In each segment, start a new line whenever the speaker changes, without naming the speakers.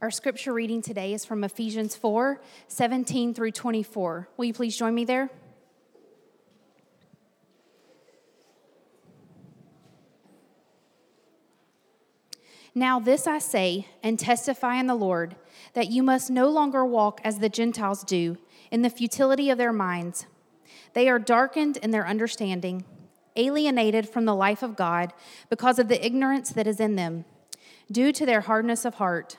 Our scripture reading today is from Ephesians 4 17 through 24. Will you please join me there? Now, this I say and testify in the Lord that you must no longer walk as the Gentiles do in the futility of their minds. They are darkened in their understanding, alienated from the life of God because of the ignorance that is in them, due to their hardness of heart.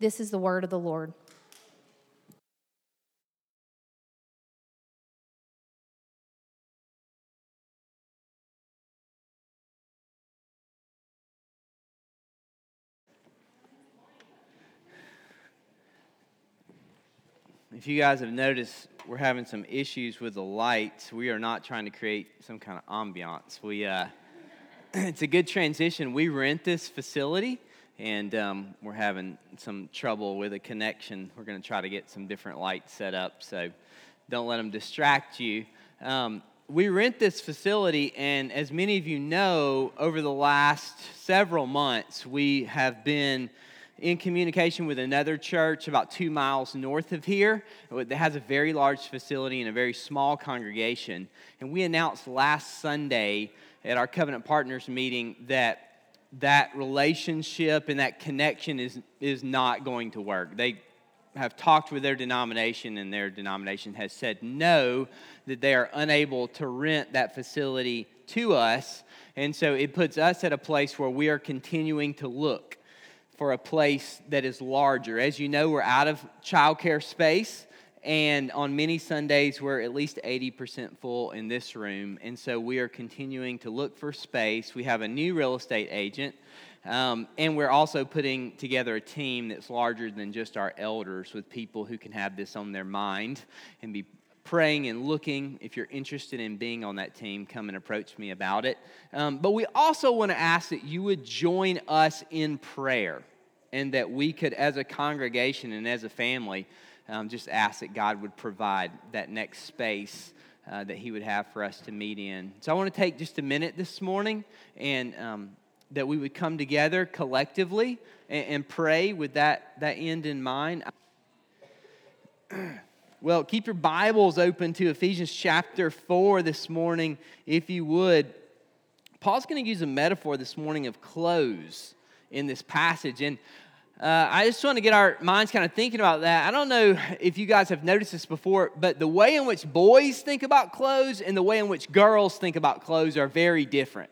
This is the word of the Lord.
If you guys have noticed, we're having some issues with the lights. We are not trying to create some kind of ambiance. We, uh, it's a good transition. We rent this facility, and um, we're having some trouble with a connection. We're going to try to get some different lights set up, so don't let them distract you. Um, we rent this facility, and as many of you know, over the last several months, we have been in communication with another church about two miles north of here that has a very large facility and a very small congregation. And we announced last Sunday at our covenant partners meeting that that relationship and that connection is, is not going to work. They have talked with their denomination, and their denomination has said no, that they are unable to rent that facility to us. And so it puts us at a place where we are continuing to look for a place that is larger. As you know, we're out of childcare space, and on many Sundays, we're at least 80% full in this room. And so we are continuing to look for space. We have a new real estate agent, um, and we're also putting together a team that's larger than just our elders with people who can have this on their mind and be praying and looking. If you're interested in being on that team, come and approach me about it. Um, but we also want to ask that you would join us in prayer and that we could, as a congregation and as a family, um, just ask that God would provide that next space. Uh, that he would have for us to meet in. So I want to take just a minute this morning and um, that we would come together collectively and, and pray with that, that end in mind. Well, keep your Bibles open to Ephesians chapter 4 this morning, if you would. Paul's going to use a metaphor this morning of clothes in this passage. And uh, I just want to get our minds kind of thinking about that. I don't know if you guys have noticed this before, but the way in which boys think about clothes and the way in which girls think about clothes are very different.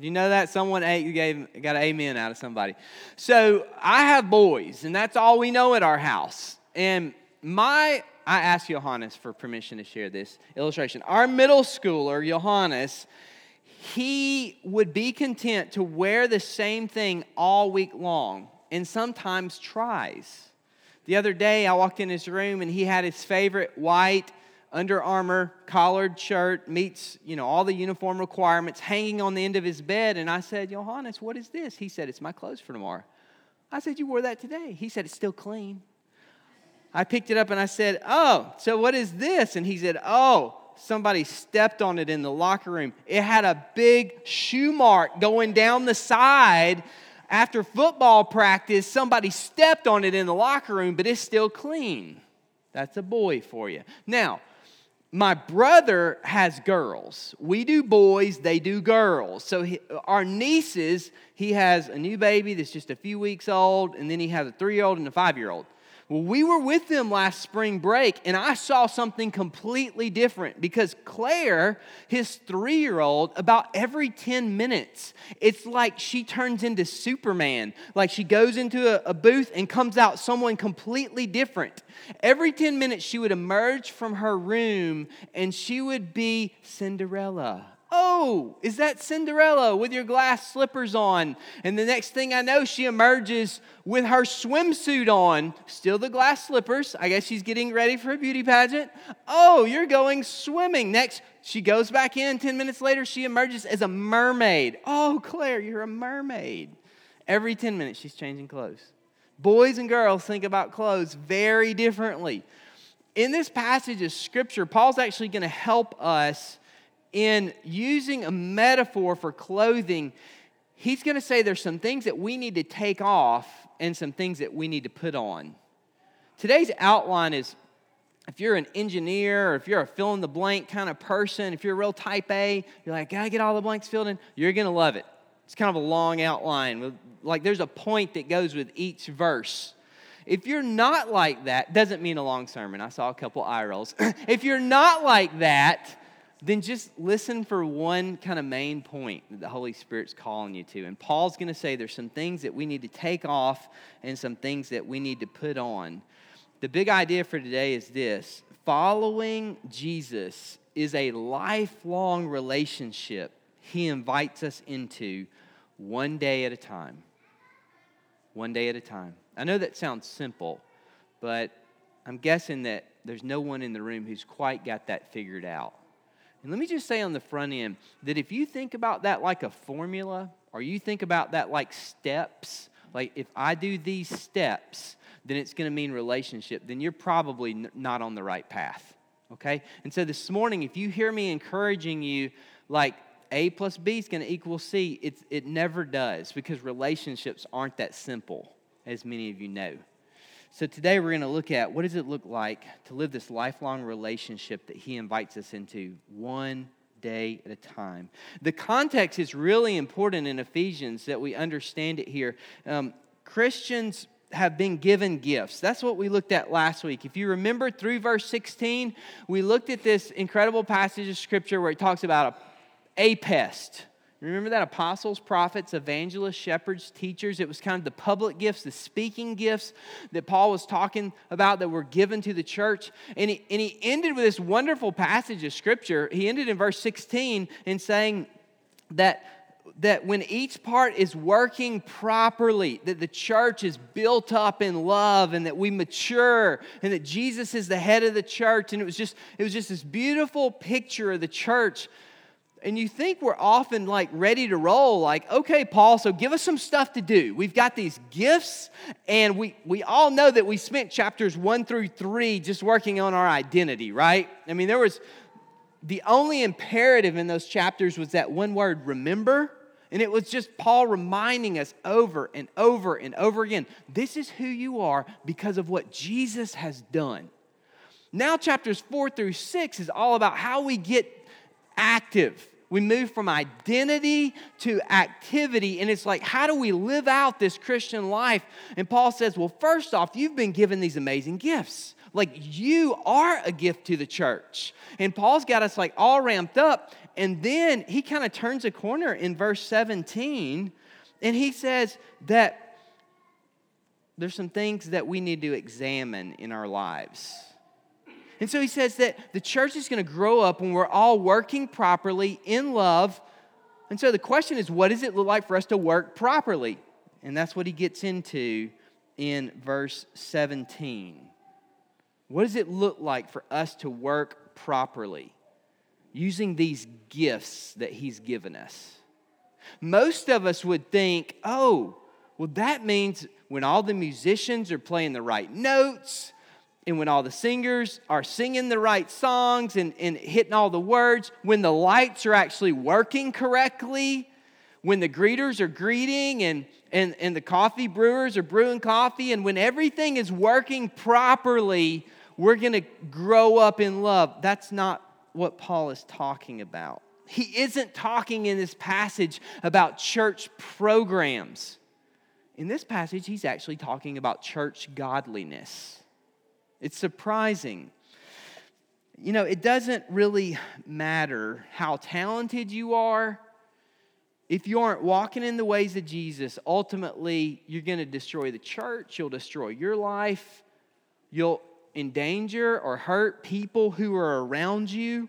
Do you know that? Someone ate, gave, got an amen out of somebody. So I have boys, and that's all we know at our house. And my I asked Johannes for permission to share this illustration. Our middle schooler, Johannes, he would be content to wear the same thing all week long and sometimes tries. The other day, I walked in his room and he had his favorite white Under Armour collared shirt, meets you know all the uniform requirements, hanging on the end of his bed. And I said, Johannes, what is this? He said, It's my clothes for tomorrow. I said, You wore that today. He said, It's still clean. I picked it up and I said, Oh, so what is this? And he said, Oh, somebody stepped on it in the locker room. It had a big shoe mark going down the side. After football practice, somebody stepped on it in the locker room, but it's still clean. That's a boy for you. Now, my brother has girls. We do boys, they do girls. So he, our nieces, he has a new baby that's just a few weeks old, and then he has a three year old and a five year old. Well, we were with them last spring break, and I saw something completely different because Claire, his three year old, about every 10 minutes, it's like she turns into Superman. Like she goes into a, a booth and comes out someone completely different. Every 10 minutes, she would emerge from her room and she would be Cinderella Oh, is that Cinderella with your glass slippers on? And the next thing I know, she emerges with her swimsuit on, still the glass slippers. I guess she's getting ready for a beauty pageant. Oh, you're going swimming. Next, she goes back in. 10 minutes later, she emerges as a mermaid. Oh, Claire, you're a mermaid. Every 10 minutes, she's changing clothes. Boys and girls think about clothes very differently. In this passage of scripture, Paul's actually going to help us in using a metaphor for clothing, he's going to say there's some things that we need to take off and some things that we need to put on. Today's outline is if you're an engineer or if you're a fill in the blank kind of person, if you're a real type A, you're like, gotta get all the blanks filled in, you're gonna love it. It's kind of a long outline. Like there's a point that goes with each verse. If you're not like that, doesn't mean a long sermon. I saw a couple eye rolls. if you're not like that, then just listen for one kind of main point that the Holy Spirit's calling you to. And Paul's going to say there's some things that we need to take off and some things that we need to put on. The big idea for today is this following Jesus is a lifelong relationship he invites us into one day at a time. One day at a time. I know that sounds simple, but I'm guessing that there's no one in the room who's quite got that figured out. And let me just say on the front end that if you think about that like a formula, or you think about that like steps, like if I do these steps, then it's going to mean relationship, then you're probably n- not on the right path. Okay? And so this morning, if you hear me encouraging you, like A plus B is going to equal C, it's, it never does because relationships aren't that simple, as many of you know. So today we're going to look at what does it look like to live this lifelong relationship that he invites us into one day at a time. The context is really important in Ephesians that we understand it here. Um, Christians have been given gifts. That's what we looked at last week. If you remember through verse 16, we looked at this incredible passage of scripture where it talks about a, a pest Remember that apostles, prophets, evangelists, shepherds, teachers? It was kind of the public gifts, the speaking gifts that Paul was talking about that were given to the church. And he, and he ended with this wonderful passage of scripture. He ended in verse 16 in saying that, that when each part is working properly, that the church is built up in love and that we mature and that Jesus is the head of the church. And it was just, it was just this beautiful picture of the church and you think we're often like ready to roll like okay paul so give us some stuff to do. We've got these gifts and we, we all know that we spent chapters one through three just working on our identity right? I mean there was the only imperative in those chapters was that one word remember and it was just paul reminding us over and over and over again this is who you are because of what jesus has done. Now chapters four through six is all about how we get active we move from identity to activity, and it's like, how do we live out this Christian life? And Paul says, well, first off, you've been given these amazing gifts. Like, you are a gift to the church. And Paul's got us like all ramped up. And then he kind of turns a corner in verse 17, and he says that there's some things that we need to examine in our lives. And so he says that the church is going to grow up when we're all working properly in love. And so the question is, what does it look like for us to work properly? And that's what he gets into in verse 17. What does it look like for us to work properly using these gifts that he's given us? Most of us would think, oh, well, that means when all the musicians are playing the right notes, and when all the singers are singing the right songs and, and hitting all the words, when the lights are actually working correctly, when the greeters are greeting and, and, and the coffee brewers are brewing coffee, and when everything is working properly, we're going to grow up in love. That's not what Paul is talking about. He isn't talking in this passage about church programs. In this passage, he's actually talking about church godliness. It's surprising. You know, it doesn't really matter how talented you are. If you aren't walking in the ways of Jesus, ultimately you're going to destroy the church, you'll destroy your life, you'll endanger or hurt people who are around you.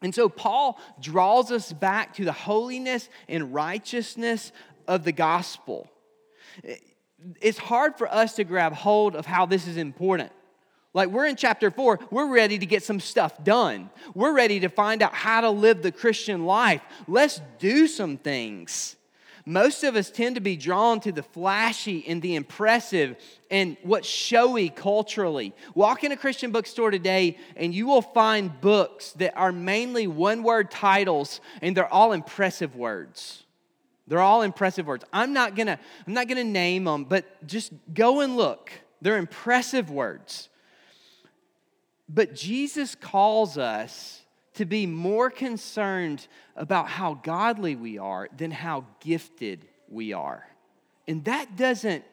And so Paul draws us back to the holiness and righteousness of the gospel. It's hard for us to grab hold of how this is important. Like we're in chapter four, we're ready to get some stuff done. We're ready to find out how to live the Christian life. Let's do some things. Most of us tend to be drawn to the flashy and the impressive and what's showy culturally. Walk in a Christian bookstore today and you will find books that are mainly one word titles and they're all impressive words. They're all impressive words. I'm not gonna, I'm not gonna name them, but just go and look. They're impressive words. But Jesus calls us to be more concerned about how godly we are than how gifted we are. And that doesn't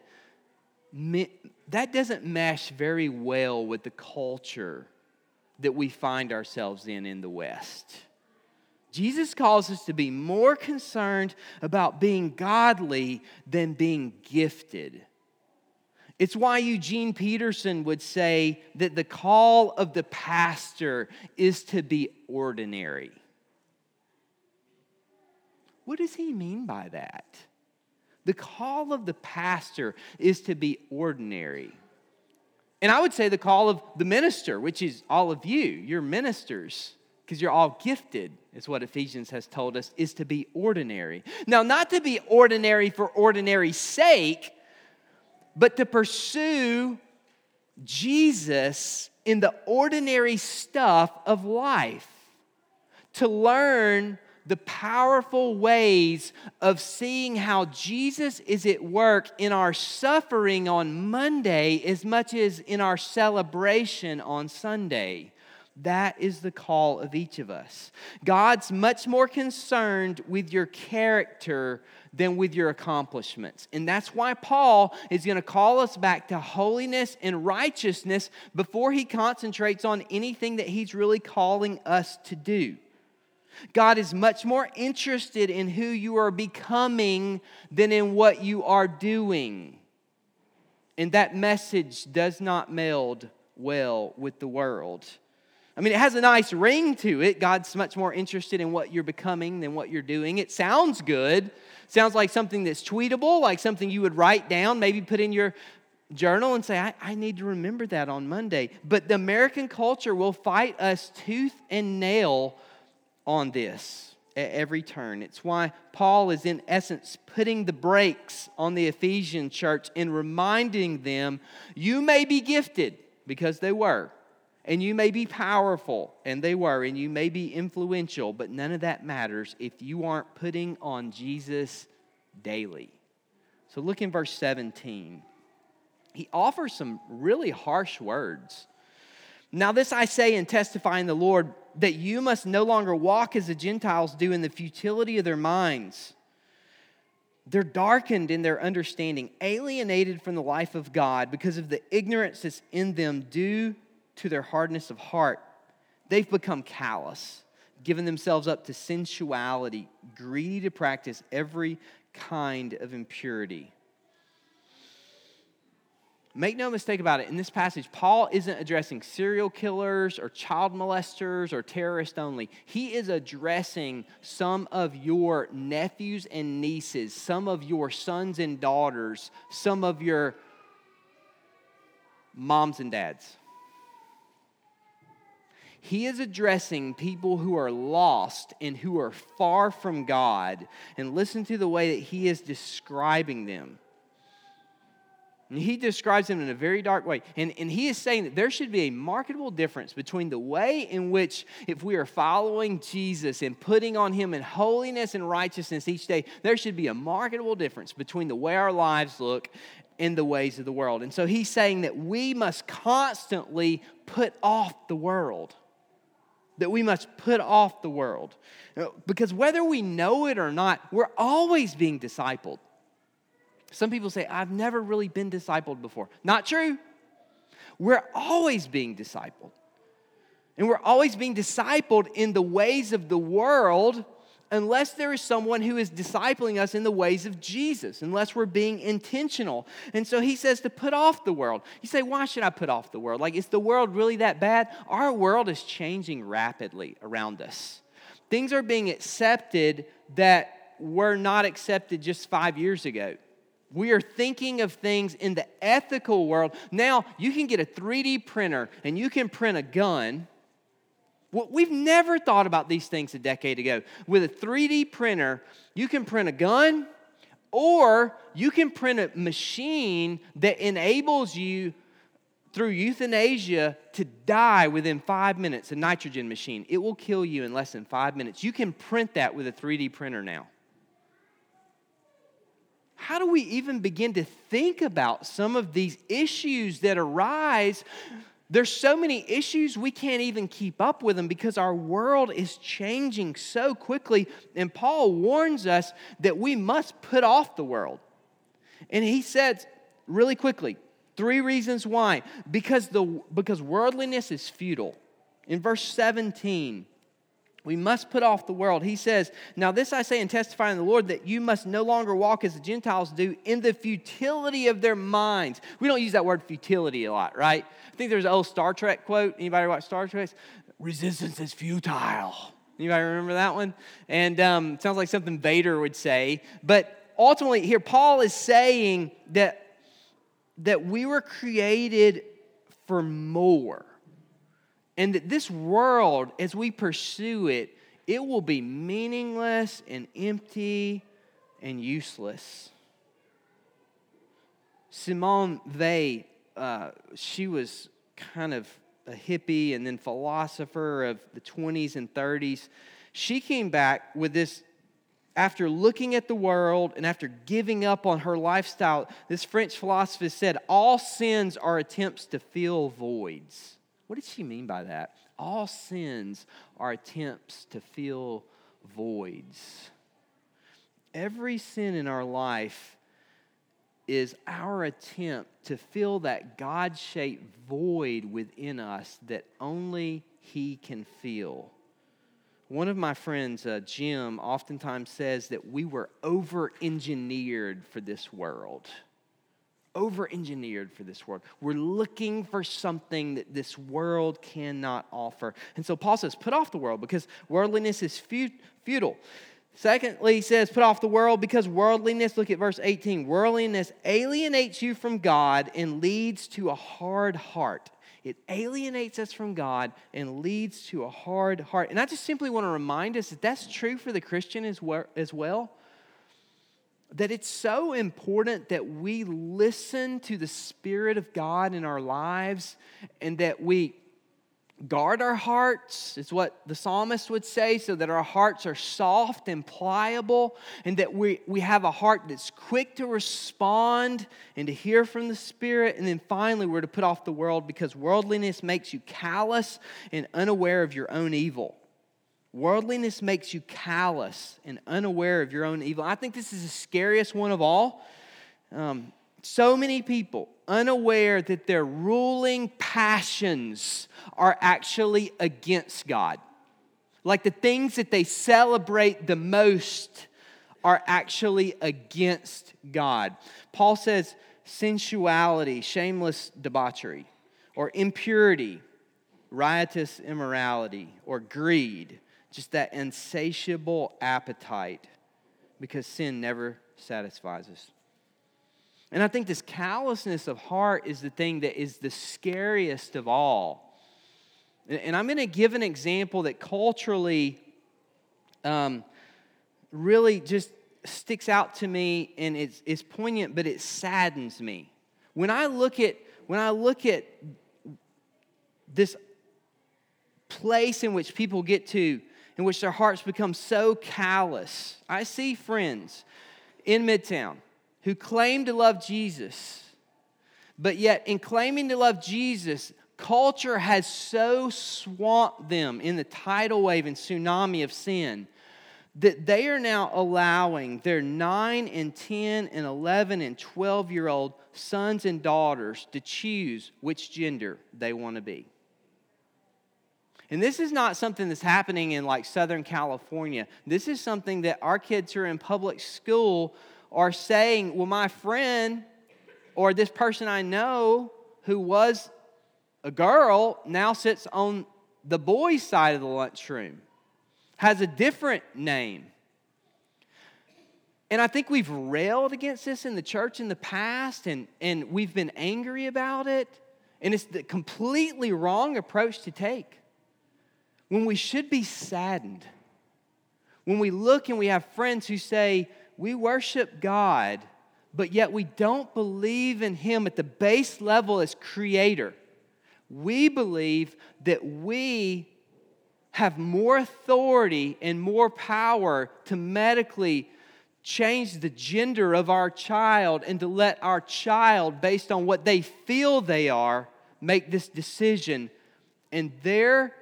that doesn't mesh very well with the culture that we find ourselves in in the West. Jesus calls us to be more concerned about being godly than being gifted. It's why Eugene Peterson would say that the call of the pastor is to be ordinary. What does he mean by that? The call of the pastor is to be ordinary. And I would say the call of the minister, which is all of you, you're ministers, because you're all gifted, is what Ephesians has told us, is to be ordinary. Now, not to be ordinary for ordinary sake, but to pursue Jesus in the ordinary stuff of life, to learn the powerful ways of seeing how Jesus is at work in our suffering on Monday as much as in our celebration on Sunday. That is the call of each of us. God's much more concerned with your character than with your accomplishments. And that's why Paul is going to call us back to holiness and righteousness before he concentrates on anything that he's really calling us to do. God is much more interested in who you are becoming than in what you are doing. And that message does not meld well with the world. I mean, it has a nice ring to it. God's much more interested in what you're becoming than what you're doing. It sounds good, Sounds like something that's tweetable, like something you would write down, maybe put in your journal and say, I, I, need to remember that on Monday. But the American culture will fight us tooth and nail on this at every turn. It's why Paul is, in essence, putting the brakes on the Ephesian church and reminding them, you may be gifted, because they were. And you may be powerful, and they were, and you may be influential, but none of that matters if you aren't putting on Jesus daily. So look in verse 17. He offers some really harsh words. Now, this I say and testify in the Lord that you must no longer walk as the Gentiles do in the futility of their minds. They're darkened in their understanding, alienated from the life of God because of the ignorance that's in them due to their hardness of heart. They've become callous, given themselves up to sensuality, greedy to practice every kind of impurity. Make no mistake about it, in this passage, Paul isn't addressing serial killers or child molesters or terrorists only. He is addressing some of your nephews and nieces, some of your sons and daughters, some of your moms and dads. He is addressing people who are lost and who are far from God. And listen to the way that he is describing them. And he describes them in a very dark way. And, and he is saying that there should be a marketable difference between the way in which, if we are following Jesus and putting on him in holiness and righteousness each day, there should be a marketable difference between the way our lives look and the ways of the world. And so he's saying that we must constantly put off the world that we must put off the world. Uh, because whether we know it or not, we're always being discipled. Some people say, I've never really been discipled before. Not true. We're always being discipled. And we're always being discipled in the ways of the world unless there is someone who is discipling us in the ways of Jesus, unless we're being intentional. And so he says to put off the world. You say, why should I put off the world? Like, is the world really that bad? Our world is changing rapidly around us. Things are being accepted that were not accepted just five years ago. We are thinking of things in the ethical world. Now, you can get a 3D printer and you can print a gun We've never thought about these things a decade ago. With a 3D printer, you can print a gun or you can print a machine that enables you through euthanasia to die within five minutes, a nitrogen machine. It will kill you in less than five minutes. You can print that with a 3D printer now. How do we even begin to think about some of these issues that arise there's so many issues we can't even keep up with them because our world is changing so quickly. And Paul warns us that we must put off the world. And he says really quickly, three reasons why. Because the because worldliness is futile. In verse 17, we must put off the world. He says, Now this I say and testify in the Lord that you must no longer walk as the Gentiles do in the futility of their minds. We don't use that word futility a lot, right? I think there's an old Star Trek quote. Anybody watch Star Trek? Resistance is futile. Anybody remember that one? And um, sounds like something Vader would say. But ultimately, here Paul is saying that, that we were created for more and that this world, as we pursue it, it will be meaningless and empty and useless. Simone Weil, uh, she was kind of a hippie and then philosopher of the 20s and 30s. She came back with this after looking at the world and after giving up on her lifestyle. This French philosopher said, All sins are attempts to fill voids. What did she mean by that? All sins are attempts to fill voids. Every sin in our life is our attempt to fill that God shaped void within us that only He can fill. One of my friends, uh, Jim, oftentimes says that we were over engineered for this world over engineered for this world. We're looking for something that this world cannot offer. And so Paul says, put off the world because worldliness is futile. Secondly, he says, put off the world because worldliness, look at verse 18, worldliness alienates you from God and leads to a hard heart. It alienates us from God and leads to a hard heart. And I just simply want to remind us that that's true for the Christian as well that it's so important that we listen to the Spirit of God in our lives and that we guard our hearts, is what the psalmist would say, so that our hearts are soft and pliable, and that we, we have a heart that's quick to respond and to hear from the Spirit. And then finally, we're to put off the world because worldliness makes you callous and unaware of your own evil. Worldliness makes you callous and unaware of your own evil. I think this is the scariest one of all. Um, so many people unaware that their ruling passions are actually against God. Like the things that they celebrate the most are actually against God. Paul says sensuality, shameless debauchery, or impurity, riotous immorality, or greed just that insatiable appetite because sin never satisfies us. And I think this callousness of heart is the thing that is the scariest of all. And I'm going to give an example that culturally um, really just sticks out to me and it's, it's poignant, but it saddens me. When I look at when I look at this place in which people get to in which their hearts become so callous. I see friends in Midtown who claim to love Jesus, but yet in claiming to love Jesus, culture has so swamped them in the tidal wave and tsunami of sin that they are now allowing their 9 and 10 and 11 and 12 year old sons and daughters to choose which gender they want to be. And this is not something that's happening in like Southern California. This is something that our kids who are in public school are saying, well, my friend or this person I know who was a girl now sits on the boys' side of the lunchroom, has a different name. And I think we've railed against this in the church in the past, and, and we've been angry about it. And it's the completely wrong approach to take. When we should be saddened, when we look and we have friends who say, We worship God, but yet we don't believe in Him at the base level as creator. We believe that we have more authority and more power to medically change the gender of our child and to let our child, based on what they feel they are, make this decision. And their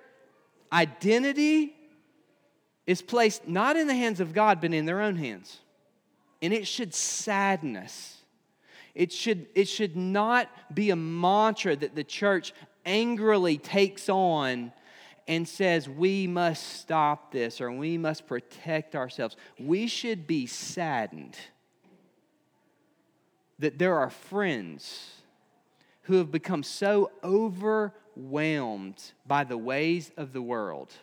identity is placed not in the hands of God, but in their own hands. And it should sadden us. It should, it should not be a mantra that the church angrily takes on and says, we must stop this or we must protect ourselves. We should be saddened that there are friends who have become so overwhelmed by the ways of the world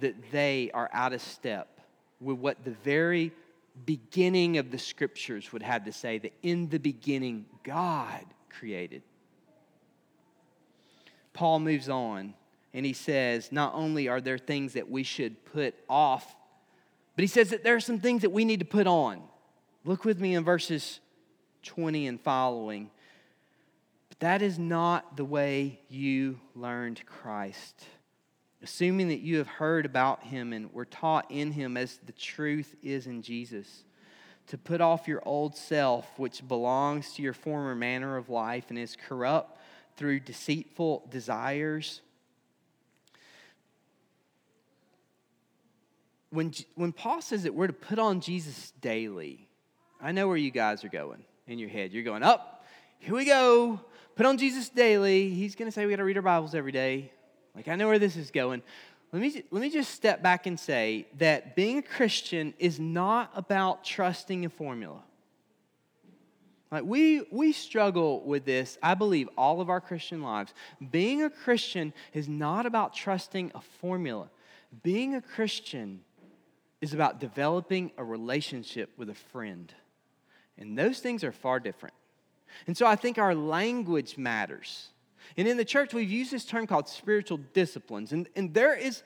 that they are out of step with what the very beginning of the scriptures would have to say that in the beginning, God created. Paul moves on and he says, not only are there things that we should put off, but he says that there are some things that we need to put on. Look with me in verses 20 and following. That is not the way you learned Christ. Assuming that you have heard about him and were taught in him as the truth is in Jesus. To put off your old self, which belongs to your former manner of life and is corrupt through deceitful desires when, when Paul says that we're to put on Jesus daily, I know where you guys are going in your head. You're going, up, here we go. Put on Jesus daily. He's going to say we got to read our Bibles every day. Like, I know where this is going. Let me, let me just step back and say that being a Christian is not about trusting a formula. Like we we struggle with this, I believe, all of our Christian lives. Being a Christian is not about trusting a formula. Being a Christian is about developing a relationship with a friend. And those things are far different. And so I think our language matters. And in the church, we've used this term called spiritual disciplines. And, and there is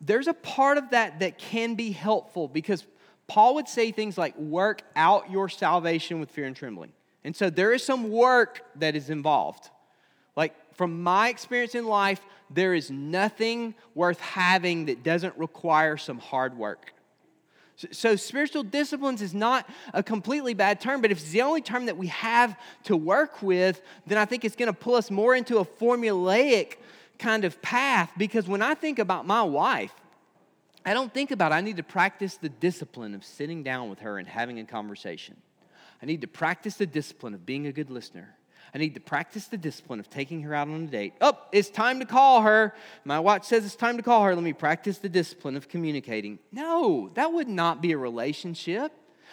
there's a part of that that can be helpful because Paul would say things like, work out your salvation with fear and trembling. And so there is some work that is involved. Like, from my experience in life, there is nothing worth having that doesn't require some hard work. So, spiritual disciplines is not a completely bad term, but if it's the only term that we have to work with, then I think it's going to pull us more into a formulaic kind of path. Because when I think about my wife, I don't think about I need to practice the discipline of sitting down with her and having a conversation. I need to practice the discipline of being a good listener. I need to practice the discipline of taking her out on a date. Oh, it's time to call her. My watch says it's time to call her. Let me practice the discipline of communicating. No, that would not be a relationship.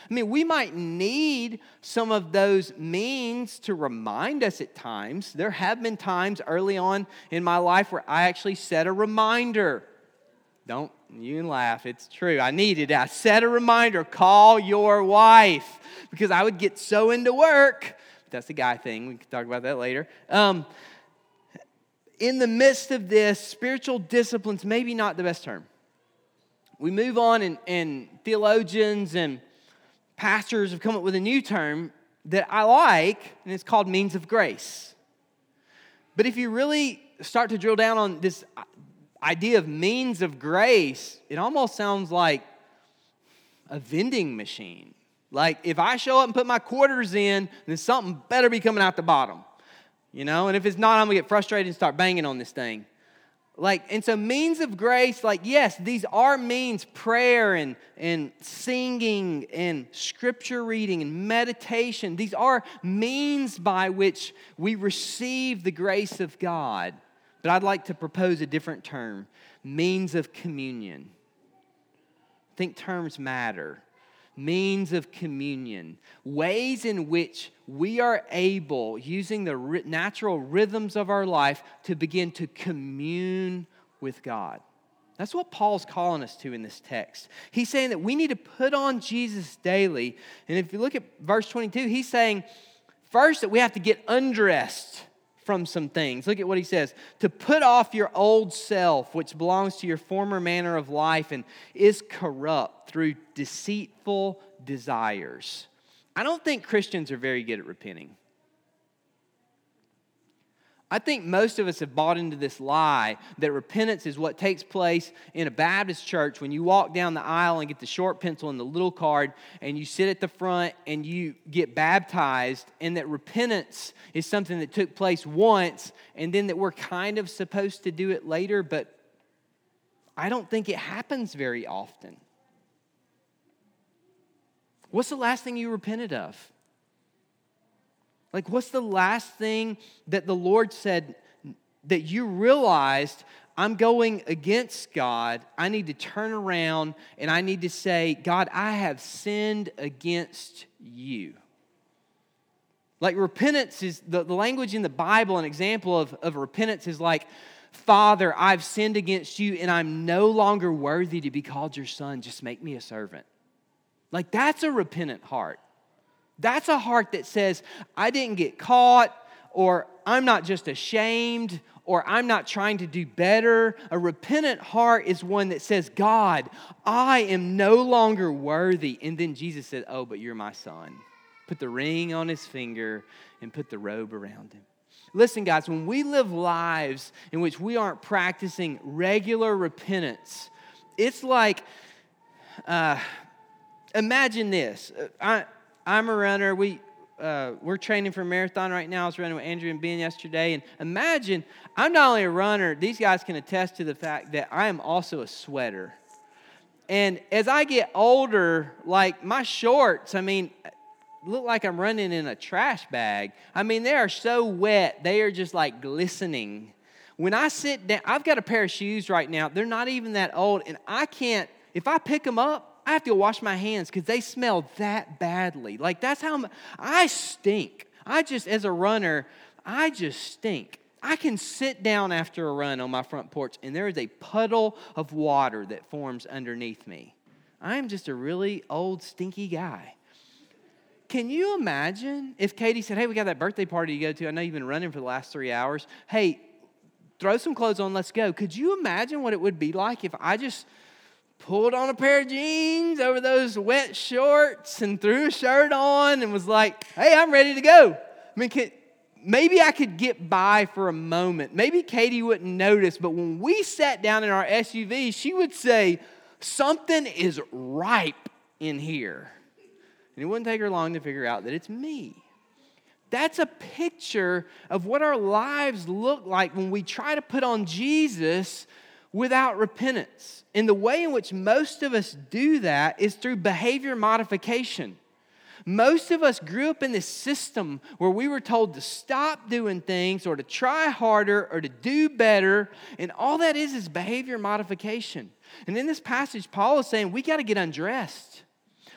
I mean, we might need some of those means to remind us at times. There have been times early on in my life where I actually set a reminder. Don't you laugh, it's true. I needed it. I set a reminder call your wife because I would get so into work that's a guy thing. We can talk about that later. Um, in the midst of this, spiritual disciplines, maybe not the best term. We move on, and, and theologians and pastors have come up with a new term that I like, and it's called means of grace. But if you really start to drill down on this idea of means of grace, it almost sounds like a vending machine. Like if I show up and put my quarters in, then something better be coming out the bottom. You know, and if it's not, I'm gonna get frustrated and start banging on this thing. Like, and so means of grace, like, yes, these are means, prayer and, and singing and scripture reading and meditation. These are means by which we receive the grace of God. but I'd like to propose a different term means of communion. I think terms matter. Means of communion, ways in which we are able, using the natural rhythms of our life, to begin to commune with God. That's what Paul's calling us to in this text. He's saying that we need to put on Jesus daily. And if you look at verse 22, he's saying first that we have to get undressed from some things. Look at what he says to put off your old self, which belongs to your former manner of life and is corrupt through deceitful desires. I don't think Christians are very good at repenting. I think most of us have bought into this lie that repentance is what takes place in a Baptist church when you walk down the aisle and get the short pencil and the little card and you sit at the front and you get baptized, and that repentance is something that took place once and then that we're kind of supposed to do it later, but I don't think it happens very often. What's the last thing you repented of? Like, what's the last thing that the Lord said that you realized I'm going against God? I need to turn around and I need to say, God, I have sinned against you. Like, repentance is the, the language in the Bible, an example of, of repentance is like, Father, I've sinned against you and I'm no longer worthy to be called your son. Just make me a servant. Like, that's a repentant heart. That's a heart that says, I didn't get caught, or I'm not just ashamed, or I'm not trying to do better. A repentant heart is one that says, God, I am no longer worthy. And then Jesus said, Oh, but you're my son. Put the ring on his finger and put the robe around him. Listen, guys, when we live lives in which we aren't practicing regular repentance, it's like, uh, imagine this. I, I'm a runner. We, uh, we're training for a marathon right now. I was running with Andrew and Ben yesterday. And imagine, I'm not only a runner, these guys can attest to the fact that I am also a sweater. And as I get older, like my shorts, I mean, look like I'm running in a trash bag. I mean, they are so wet, they are just like glistening. When I sit down, I've got a pair of shoes right now. They're not even that old, and I can't, if I pick them up, I have to wash my hands because they smell that badly. Like, that's how I stink. I just, as a runner, I just stink. I can sit down after a run on my front porch and there is a puddle of water that forms underneath me. I am just a really old, stinky guy. Can you imagine if Katie said, Hey, we got that birthday party to go to? I know you've been running for the last three hours. Hey, throw some clothes on, let's go. Could you imagine what it would be like if I just pulled on a pair of jeans over those wet shorts and threw a shirt on and was like, hey, I'm ready to go. I mean, maybe I could get by for a moment. Maybe Katie wouldn't notice, but when we sat down in our SUV, she would say, something is ripe in here. And it wouldn't take her long to figure out that it's me. That's a picture of what our lives look like when we try to put on Jesus without repentance. And the way in which most of us do that is through behavior modification. Most of us grew up in this system where we were told to stop doing things or to try harder or to do better. And all that is is behavior modification. And in this passage, Paul is saying we got to get undressed.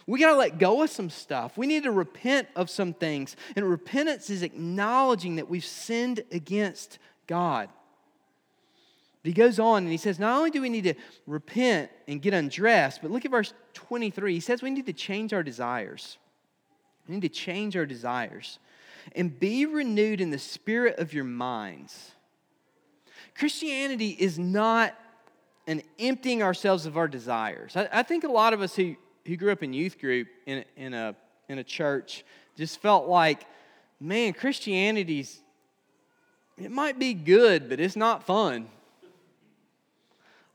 We got to let go of some stuff. We need to repent of some things. And repentance is acknowledging that we've sinned against God. But he goes on and he says, not only do we need to repent and get undressed, but look at verse 23. He says we need to change our desires. We need to change our desires and be renewed in the spirit of your minds. Christianity is not an emptying ourselves of our desires. I, I, think a lot of us who, who grew up in youth group in, in, a, in a church just felt like, man, Christianity's, it might be good, but it's not fun.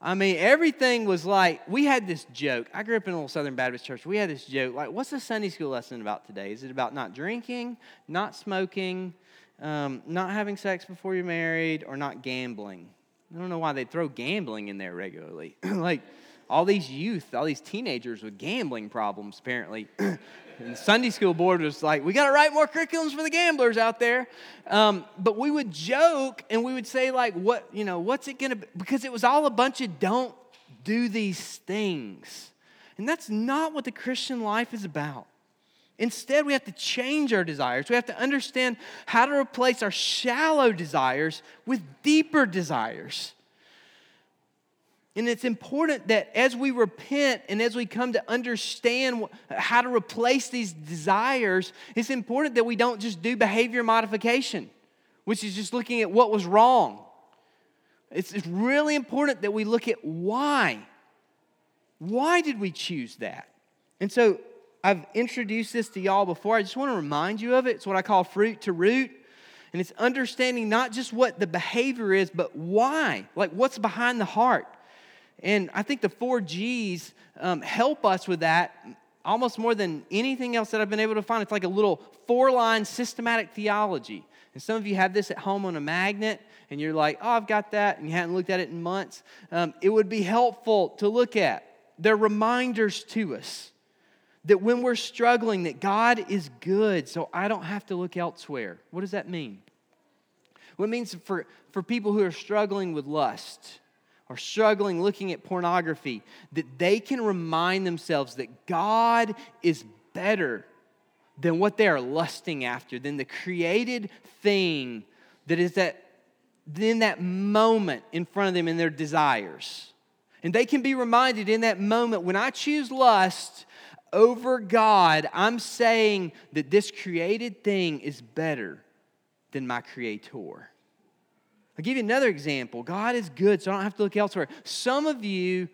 I mean, everything was like, we had this joke. I grew up in a little Southern Baptist church. We had this joke like, what's the Sunday school lesson about today? Is it about not drinking, not smoking, um, not having sex before you're married, or not gambling? I don't know why they throw gambling in there regularly. like, all these youth, all these teenagers with gambling problems, apparently. and Sunday school board was like, we got to write more curriculums for the gamblers out there. Um, but we would joke and we would say, like, what, you know, what's it going to be? Because it was all a bunch of don't do these things. And that's not what the Christian life is about. Instead, we have to change our desires. We have to understand how to replace our shallow desires with deeper desires. And it's important that as we repent and as we come to understand how to replace these desires, it's important that we don't just do behavior modification, which is just looking at what was wrong. It's, really important that we look at why. Why did we choose that? And so I've introduced this to y'all before. I just want to remind you of it. It's what I call fruit to root. And it's understanding not just what the behavior is, but why. Like what's behind the heart. And I think the four G's um, help us with that almost more than anything else that I've been able to find. It's like a little four line systematic theology. And some of you have this at home on a magnet, and you're like, oh, I've got that, and you haven't looked at it in months. Um, it would be helpful to look at. They're reminders to us that when we're struggling that god is good so i don't have to look elsewhere what does that mean what it means for, for people who are struggling with lust or struggling looking at pornography that they can remind themselves that god is better than what they are lusting after than the created thing that is that in that moment in front of them in their desires and they can be reminded in that moment when i choose lust over God, I'm saying that this created thing is better than my creator. I'll give you another example. God is good, so I don't have to look elsewhere. Some of you,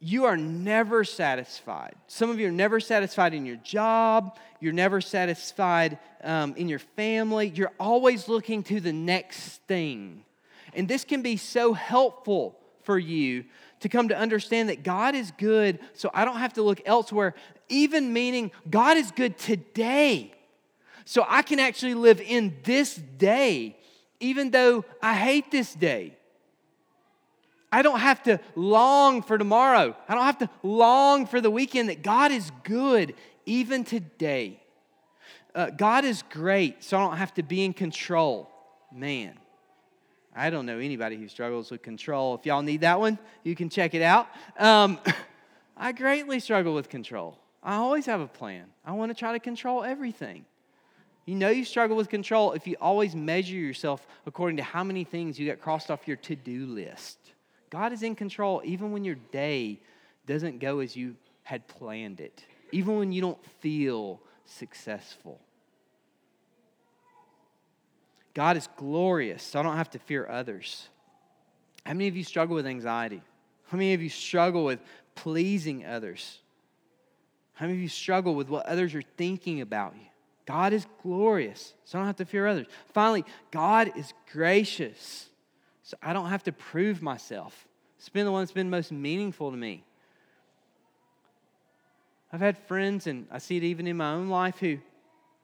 you are never satisfied. Some of you are never satisfied in your job. You're never satisfied um, in your family. You're always looking to the next thing. And this can be so helpful for you to come to understand that God is good, so I don't have to look elsewhere, even meaning God is good today. So I can actually live in this day, even though I hate this day. I don't have to long for tomorrow. I don't have to long for the weekend, that God is good even today. Uh, God is great, so I don't have to be in control. Man, I don't know anybody who struggles with control. If y'all need that one, you can check it out. Um, I greatly struggle with control. I always have a plan. I want to try to control everything. You know you struggle with control if you always measure yourself according to how many things you got crossed off your to do list. God is in control even when your day doesn't go as you had planned it, even when you don't feel successful. God is glorious, so I don't have to fear others. How many of you struggle with anxiety? How many of you struggle with pleasing others? How many of you struggle with what others are thinking about you? God is glorious, so I don't have to fear others. Finally, God is gracious, so I don't have to prove myself. It's been the one that's been most meaningful to me. I've had friends, and I see it even in my own life, who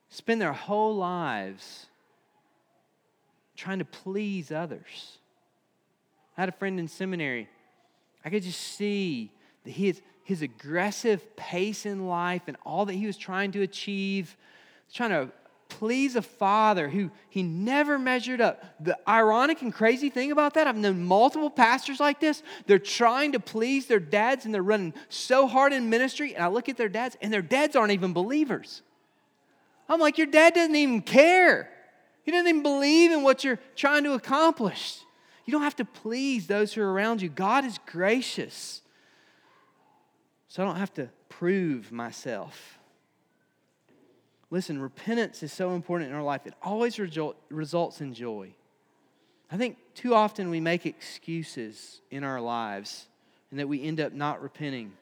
spend their whole lives trying to please others. I had a friend in seminary. I could just see that his, his aggressive pace in life and all that he was trying to achieve, trying to please a father who he never measured up. The ironic and crazy thing about that, I've known multiple pastors like this. They're trying to please their dads and they're running so hard in ministry. And I look at their dads, and their dads aren't even believers. I'm like, your dad doesn't even care. He doesn't even believe in what you're trying to accomplish. You don't have to please those who are around you. God is gracious. So I don't have to prove myself. Listen, repentance is so important in our life. It always results in joy. I think too often we make excuses in our lives and that we end up not repenting.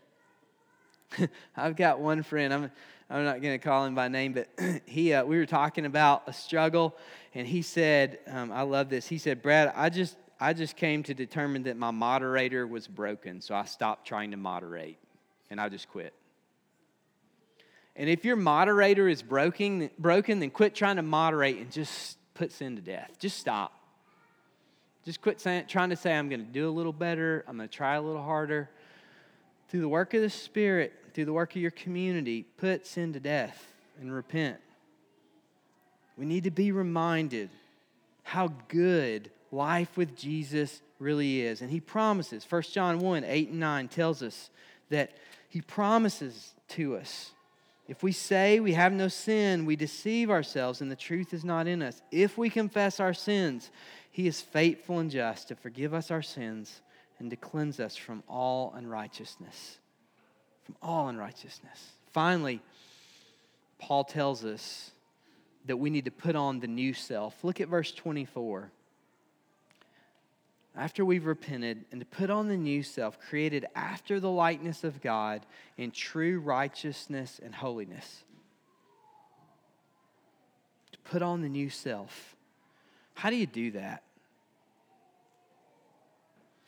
I've got one friend, I'm, I'm not going to call him by name, but he, uh, we were talking about a struggle, and he said, um, I love this. He said, Brad, I just, I just came to determine that my moderator was broken, so I stopped trying to moderate, and I just quit. And if your moderator is broken, broken, then quit trying to moderate and just put sin to death. Just stop. Just quit saying, trying to say, I'm going to do a little better. I'm going to try a little harder. through the work of the Spirit, through the work of your community, put sin to death and repent. We need to be reminded how good life with Jesus really is. And he promises, 1 John 1 8 and 9 tells us that he promises to us. If we say we have no sin, we deceive ourselves and the truth is not in us. If we confess our sins, he is faithful and just to forgive us our sins and to cleanse us from all unrighteousness. From all unrighteousness. Finally, Paul tells us that we need to put on the new self. Look at verse 24. After we've repented, and to put on the new self, created after the likeness of God in true righteousness and holiness. To put on the new self. How do you do that?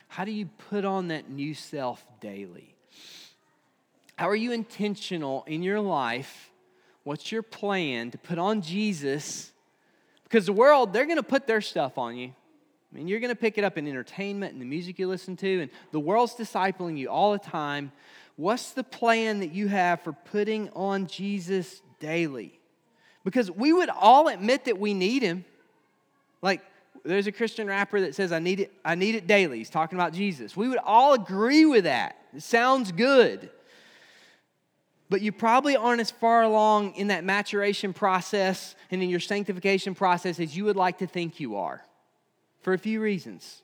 How do you put on that new self daily? How are you intentional in your life What's your plan to put on Jesus? Because the world, they're going to put their stuff on you. I mean, you're going to pick it up in entertainment and the music you listen to, and the world's discipling you all the time. What's the plan that you have for putting on Jesus daily? Because we would all admit that we need him. Like, there's a Christian rapper that says, I need it, I need it daily. He's talking about Jesus. We would all agree with that. It sounds good but you probably aren't as far along in that maturation process and in your sanctification process as you would like to think you are for a few reasons.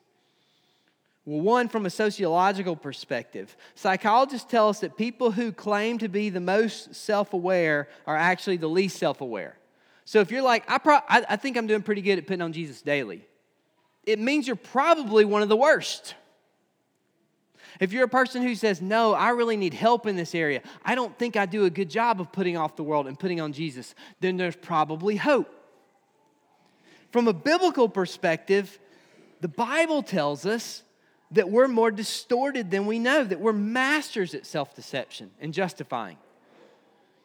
Well, one, from a sociological perspective, psychologists tell us that people who claim to be the most self aware are actually the least self aware. So if you're like, I, pro- I, I think I'm doing pretty good at putting on Jesus daily, it means you're probably one of the worst. If you're a person who says, No, I really need help in this area, I don't think I do a good job of putting off the world and putting on Jesus, then there's probably hope. From a biblical perspective, the Bible tells us that we're more distorted than we know, that we're masters at self deception and justifying.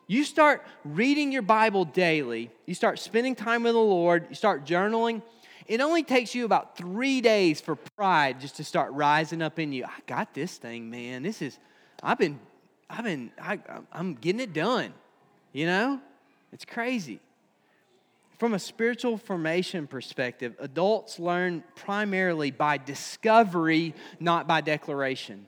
You start reading your Bible daily, you start spending time with the Lord, you start journaling, it only takes you about three days for pride just to start rising up in you. I got this thing, man. This is, I've been, I've been, I, I'm getting it done. You know? It's crazy. From a spiritual formation perspective, adults learn primarily by discovery, not by declaration.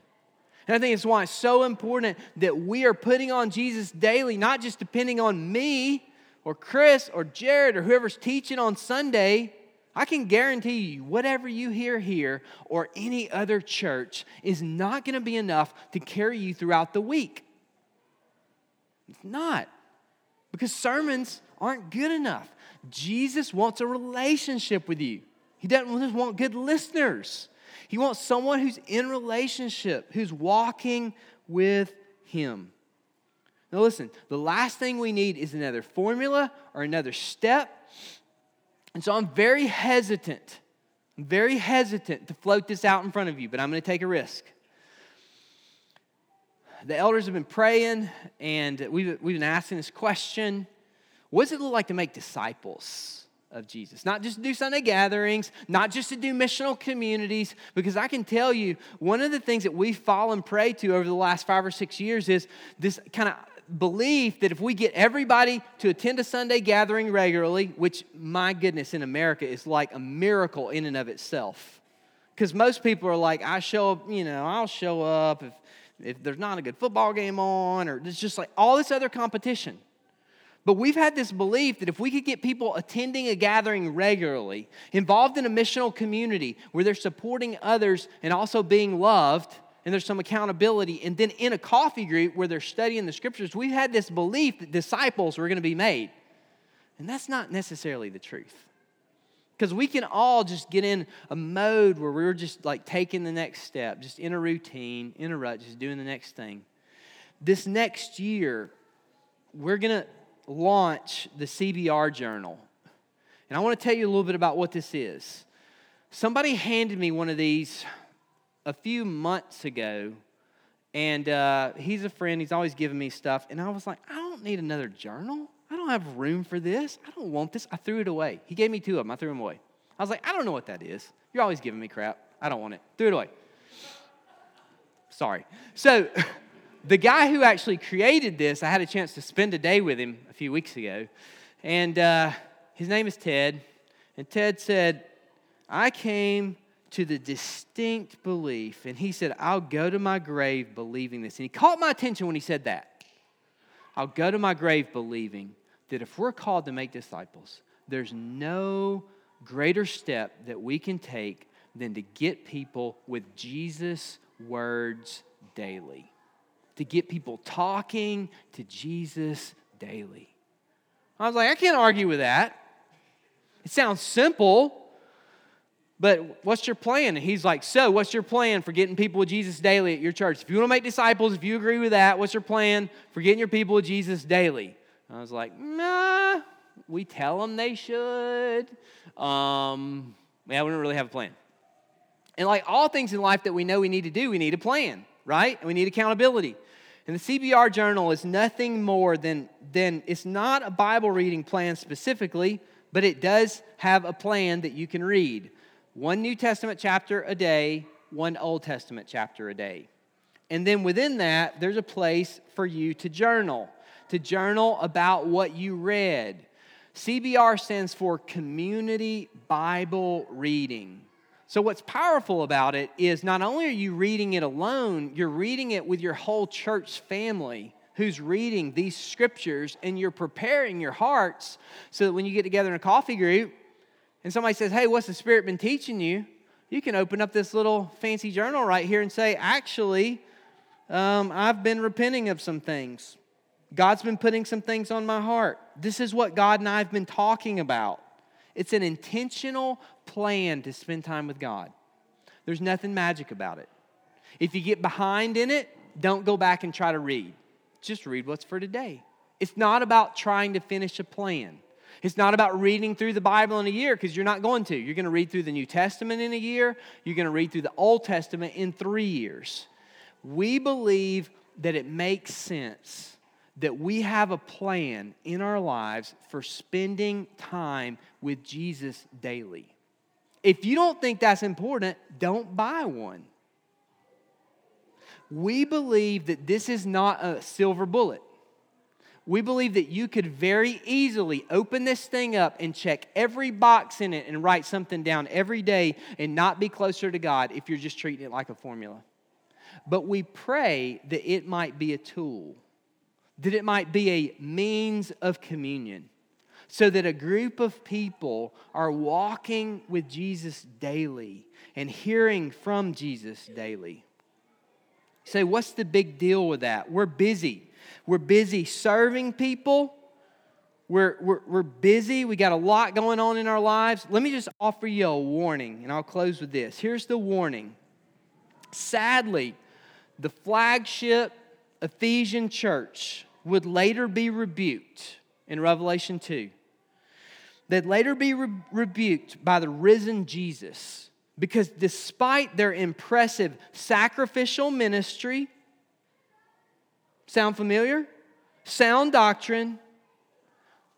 And I think it's why it's so important that we are putting on Jesus daily, not just depending on me or Chris or Jared or whoever's teaching on Sunday, I can guarantee you, whatever you hear here or any other church is not going to be enough to carry you throughout the week. It's not. Because sermons aren't good enough. Jesus wants a relationship with you, He doesn't just want good listeners. He wants someone who's in relationship, who's walking with Him. Now, listen, the last thing we need is another formula or another step and so I'm very hesitant, I'm very hesitant to float this out in front of you, but I'm going to take a risk. The elders have been praying, and we've, we've been asking this question What does it look like to make disciples of Jesus? Not just to do Sunday gatherings, not just to do missional communities, because I can tell you, one of the things that we've fallen prey to over the last five or six years is this kind of belief that if we get everybody to attend a Sunday gathering regularly, which, my goodness, in America is like a miracle in and of itself. Because most people are like, I show up, you know, I'll show up if, if there's not a good football game on, or it's just like all this other competition. But we've had this belief that if we could get people attending a gathering regularly, involved in a missional community where they're supporting others and also being loved, and there's some accountability. And then in a coffee group where they're studying the scriptures, we've had this belief that disciples were going to be made. And that's not necessarily the truth. Because we can all just get in a mode where we're just like taking the next step, just in a routine, in a rut, just doing the next thing. This next year, we're going to launch the CBR journal. And I want to tell you a little bit about what this is. Somebody handed me one of these a few months ago, and uh, he's a friend. He's always giving me stuff. And I was like, I don't need another journal. I don't have room for this. I don't want this. I threw it away. He gave me two of them. I threw them away. I was like, I don't know what that is. You're always giving me crap. I don't want it. Threw it away. Sorry. So the guy who actually created this, I had a chance to spend a day with him a few weeks ago. And uh, his name is Ted. And Ted said, I came to the distinct belief, and he said, I'll go to my grave believing this. And he caught my attention when he said that. I'll go to my grave believing that if we're called to make disciples, there's no greater step that we can take than to get people with Jesus' words daily, to get people talking to Jesus daily. I was like, I can't argue with that. It sounds simple, but what's your plan? And he's like, So, what's your plan for getting people with Jesus daily at your church? If you want to make disciples, if you agree with that, what's your plan for getting your people with Jesus daily? I was like, Nah, we tell them they should. Um, yeah, we don't really have a plan. And like all things in life that we know we need to do, we need a plan, right? And we need accountability. And the CBR journal is nothing more than, than it's not a Bible reading plan specifically, but it does have a plan that you can read. One New Testament chapter a day, one Old Testament chapter a day. And then within that, there's a place for you to journal, to journal about what you read. CBR stands for Community Bible Reading. So, what's powerful about it is not only are you reading it alone, you're reading it with your whole church family who's reading these scriptures, and you're preparing your hearts so that when you get together in a coffee group and somebody says, Hey, what's the Spirit been teaching you? You can open up this little fancy journal right here and say, Actually, um, I've been repenting of some things. God's been putting some things on my heart. This is what God and I have been talking about. It's an intentional plan to spend time with God. There's nothing magic about it. If you get behind in it, don't go back and try to read. Just read what's for today. It's not about trying to finish a plan. It's not about reading through the Bible in a year because you're not going to. You're going to read through the New Testament in a year, you're going to read through the Old Testament in three years. We believe that it makes sense that we have a plan in our lives for spending time with Jesus daily. If you don't think that's important, don't buy one. We believe that this is not a silver bullet. We believe that you could very easily open this thing up and check every box in it and write something down every day and not be closer to God if you're just treating it like a formula. But we pray that it might be a tool, that it might be a means of communion so that a group of people are walking with Jesus daily and hearing from Jesus daily. Say, what's the big deal with that? We're busy. We're busy serving people. We're, we're, we're busy. We got a lot going on in our lives. Let me just offer you a warning, and I'll close with this. Here's the warning. Sadly, the flagship Ephesian church would later be rebuked in Revelation 2 they'd later be re- rebuked by the risen Jesus because despite their impressive sacrificial ministry, sound familiar? Sound doctrine,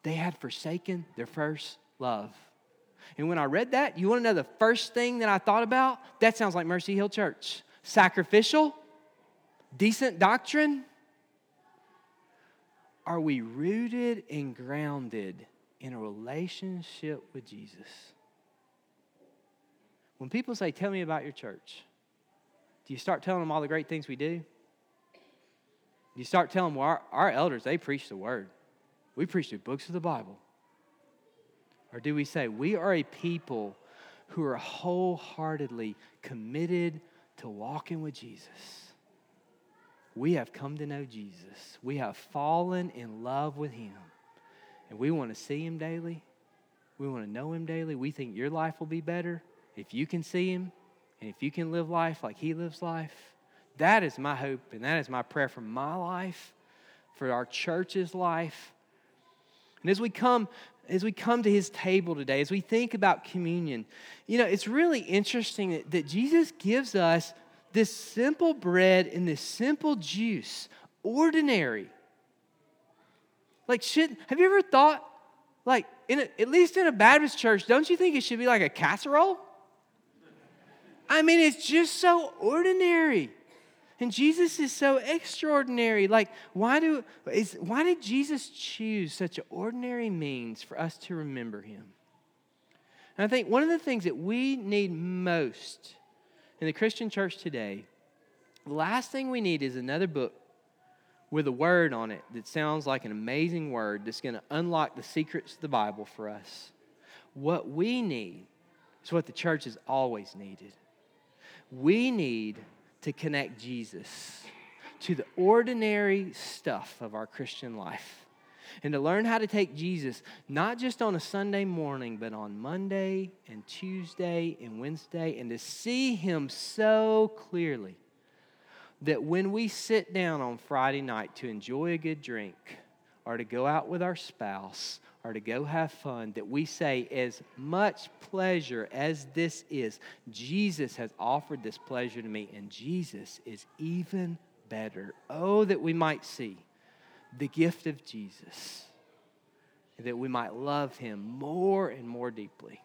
they had forsaken their first love. And when I read that, you want to know the first thing that I thought about? That sounds like Mercy Hill Church. Sacrificial, decent doctrine. Are we rooted and grounded in a relationship with Jesus. When people say, Tell me about your church, do you start telling them all the great things we do? Do you start telling them, well, our, our elders, they preach the word. We preach the books of the Bible. Or do we say, we are a people who are wholeheartedly committed to walking with Jesus? We have come to know Jesus. We have fallen in love with him and we want to see Him daily, we want to know Him daily, we think your life will be better if you can see Him and if you can live life like He lives life. That is my hope and that is my prayer for my life, for our church's life. And as we come, as we come to his table today, as we think about communion, you know, it's really interesting that, that Jesus gives us this simple bread and this simple juice, ordinary, like, should have you ever thought, like, in a, at least in a Baptist church, don't you think it should be like a casserole? I mean, it's just so ordinary. And Jesus is so extraordinary. Like, why, do, is, why did Jesus choose such ordinary means for us to remember him? And I think one of the things that we need most in the Christian church today, the last thing we need is another book with a word on it that sounds like an amazing word that's going to unlock the secrets of the Bible for us. What we need is what the church has always needed. We need to connect Jesus to the ordinary stuff of our Christian life and to learn how to take Jesus not just on a Sunday morning, but on Monday and Tuesday and Wednesday, and to see Him so clearly that when we sit down on Friday night to enjoy a good drink or to go out with our spouse or to go have fun, that we say, as much pleasure as this is, Jesus has offered this pleasure to me, and Jesus is even better. Oh, that we might see the gift of Jesus, that we might love him more and more deeply.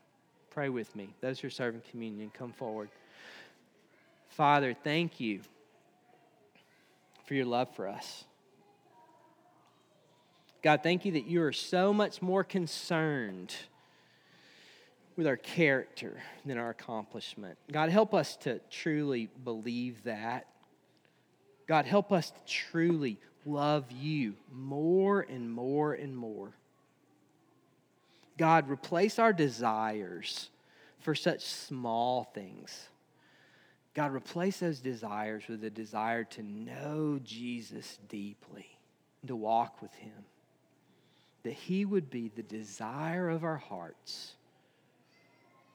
Pray with me. Those who are serving communion, come forward. Father, thank you for your love for us. God, thank you that you are so much more concerned with our character than our accomplishment. God, help us to truly believe that. God, help us to truly love you more and more and more. God, replace our desires for such small things. God, replace those desires with a desire to know Jesus deeply, to walk with Him. That He would be the desire of our hearts.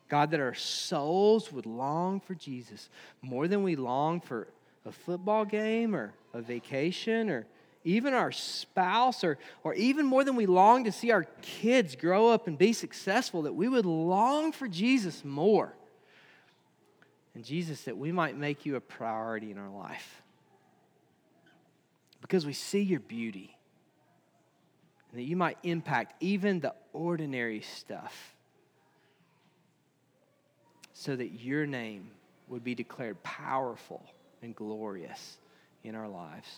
God, that our souls would long for Jesus more than we long for a football game or a vacation or even our spouse, or, or even more than we long to see our kids grow up and be successful, that we would long for Jesus more. And Jesus, that we might make you a priority in our life. Because we see your beauty. And that you might impact even the ordinary stuff. So that your name would be declared powerful and glorious in our lives.